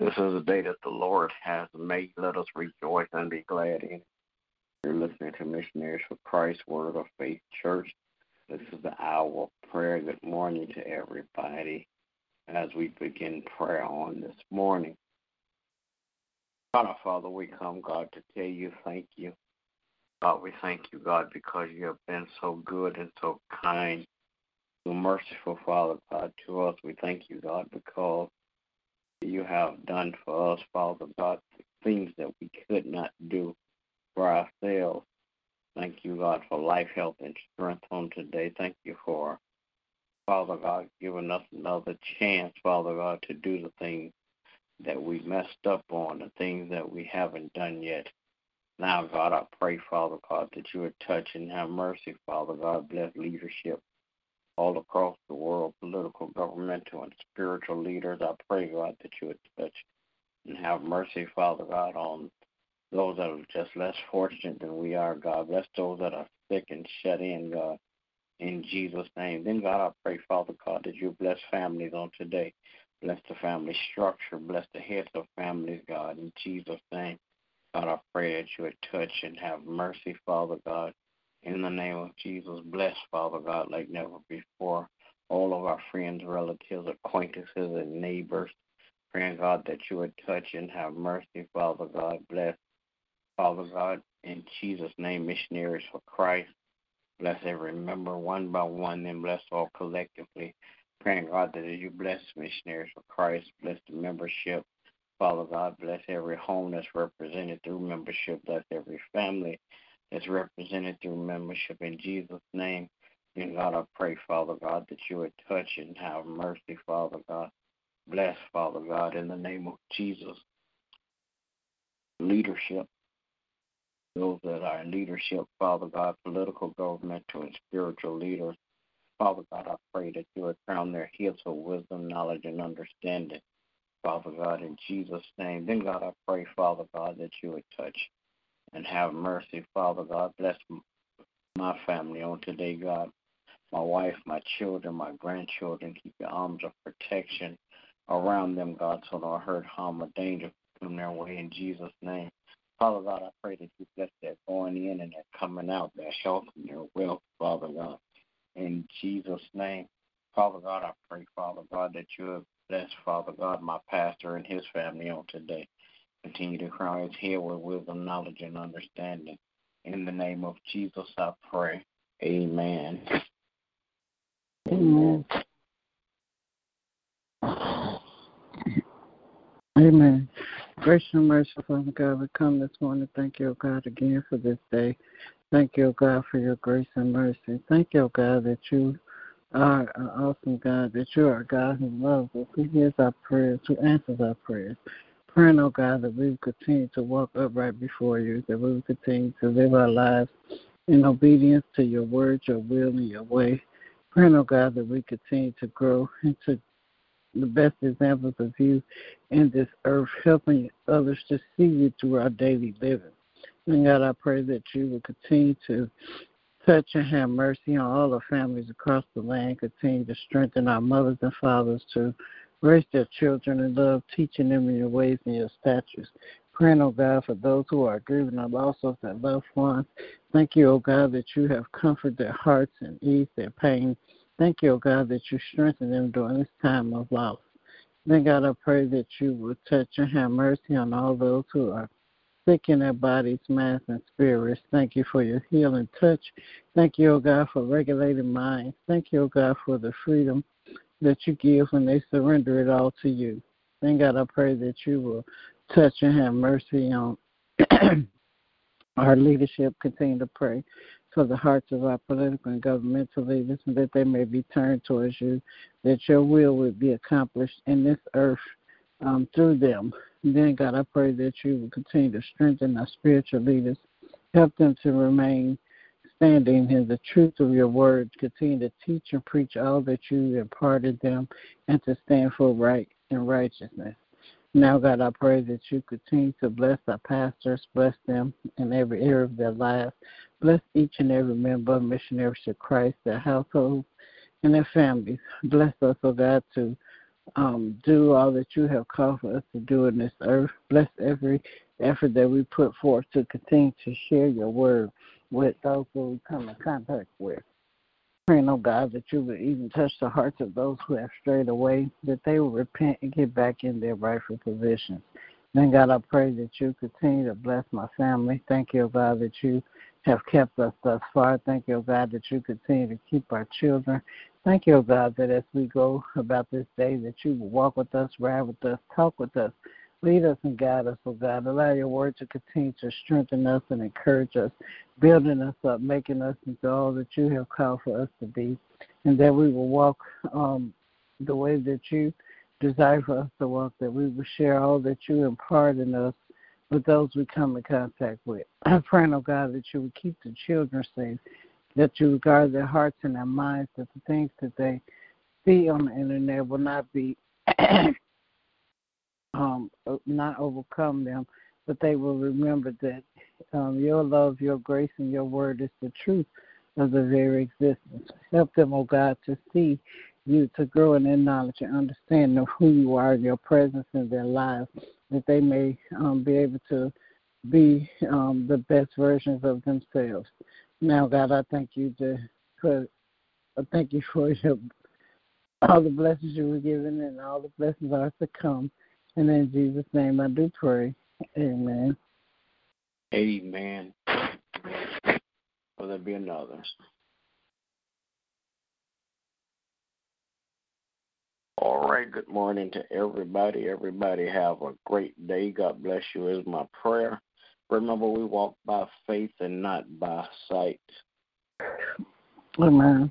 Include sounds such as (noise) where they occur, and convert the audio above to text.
This is the day that the Lord has made. Let us rejoice and be glad in it. You're listening to Missionaries for Christ, Word of Faith Church. This is the hour of prayer. Good morning to everybody as we begin prayer on this morning. God, Father, we come, God, to tell you thank you. God, we thank you, God, because you have been so good and so kind, so merciful, Father, God, to us. We thank you, God, because you have done for us, Father, God, things that we could not do for ourselves. Thank you, God, for life, health, and strength on today. Thank you for, Father God, giving us another chance, Father God, to do the things that we messed up on, the things that we haven't done yet. Now, God, I pray, Father God, that you would touch and have mercy, Father God. Bless leadership all across the world, political, governmental, and spiritual leaders. I pray, God, that you would touch and have mercy, Father God, on those that are just less fortunate than we are, God. Bless those that are sick and shut in, God, in Jesus' name. Then, God, I pray, Father God, that you bless families on today. Bless the family structure. Bless the heads of families, God, in Jesus' name. God, I pray that you would touch and have mercy, Father God. In the name of Jesus, bless, Father God, like never before. All of our friends, relatives, acquaintances, and neighbors. Praying, God, that you would touch and have mercy, Father God. Bless, Father God, in Jesus' name, missionaries for Christ. Bless every member one by one, and bless all collectively. Praying, God, that you bless missionaries for Christ, bless the membership. Father God, bless every home that's represented through membership. Bless every family that's represented through membership in Jesus' name. And God, I pray, Father God, that you would touch and have mercy, Father God. Bless, Father God, in the name of Jesus. Leadership, those that are in leadership, Father God, political, governmental, and spiritual leaders. Father God, I pray that you would crown their heads with wisdom, knowledge, and understanding. Father God, in Jesus' name. Then, God, I pray, Father God, that you would touch and have mercy. Father God, bless my family on today, God. My wife, my children, my grandchildren. Keep your arms of protection around them, God, so no hurt, harm, or danger come their way in Jesus' name. Father God, I pray that you bless their going in and their coming out, their health and their wealth, Father God. In Jesus' name. Father God, I pray, Father God, that you have blessed, Father God, my pastor and his family on today. Continue to crown his head with wisdom, knowledge, and understanding. In the name of Jesus, I pray. Amen. Amen. Amen. Gracious and merciful Father God, we come this morning. Thank you, God, again for this day. Thank you, God, for your grace and mercy. Thank you, God, that you are an awesome God, that you are a God who loves us, who hears our prayers, who answers our prayers. Praying, oh God, that we will continue to walk upright before you, that we will continue to live our lives in obedience to your word, your will, and your way. Praying, oh God, that we continue to grow into the best examples of you in this earth, helping others to see you through our daily living. And God, I pray that you will continue to touch and have mercy on all the families across the land, continue to strengthen our mothers and fathers to raise their children in love, teaching them in your ways and your statutes. Praying, oh God, for those who are grieving the loss of their loved ones. Thank you, oh God, that you have comforted their hearts and eased their pain. Thank you, oh God, that you strengthen them during this time of loss. Then, God, I pray that you will touch and have mercy on all those who are sick in their bodies, minds, and spirits. Thank you for your healing touch. Thank you, O God, for regulating minds. Thank you, O God, for the freedom that you give when they surrender it all to you. Then, God, I pray that you will touch and have mercy on (clears throat) our leadership. Continue to pray for the hearts of our political and governmental leaders, and that they may be turned towards you, that your will would be accomplished in this earth um, through them. Then, God, I pray that you will continue to strengthen our spiritual leaders, help them to remain standing in the truth of your word, continue to teach and preach all that you imparted them, and to stand for right and righteousness. Now, God, I pray that you continue to bless our pastors, bless them in every area of their lives. Bless each and every member of Missionaries to Christ, their households, and their families. Bless us, oh God, to um, do all that you have called for us to do in this earth. Bless every effort that we put forth to continue to share your word with those who we come in contact with. Praying, oh God, that you would even touch the hearts of those who have strayed away, that they will repent and get back in their rightful positions. Then, God, I pray that you continue to bless my family. Thank you, God, that you have kept us thus far. Thank you, God, that you continue to keep our children. Thank you, God, that as we go about this day, that you will walk with us, ride with us, talk with us, lead us and guide us, oh God. Allow your word to continue to strengthen us and encourage us building us up, making us into all that you have called for us to be, and that we will walk um, the way that you desire for us to walk, that we will share all that you impart in us with those we come in contact with. I pray, oh God, that you would keep the children safe, that you would guard their hearts and their minds, that the things that they see on the internet will not be (clears throat) um, not overcome them, but they will remember that um, your love, your grace, and your word is the truth of the very existence. Help them, oh God, to see you, to grow in their knowledge and understanding of who you are your presence in their lives, that they may um, be able to be um, the best versions of themselves. Now, God, I thank you to, for I thank you for your, all the blessings you were given and all the blessings are to come. And in Jesus' name I do pray. Amen. Amen. Will there be another? All right, good morning to everybody. Everybody have a great day. God bless you is my prayer. Remember, we walk by faith and not by sight. Amen.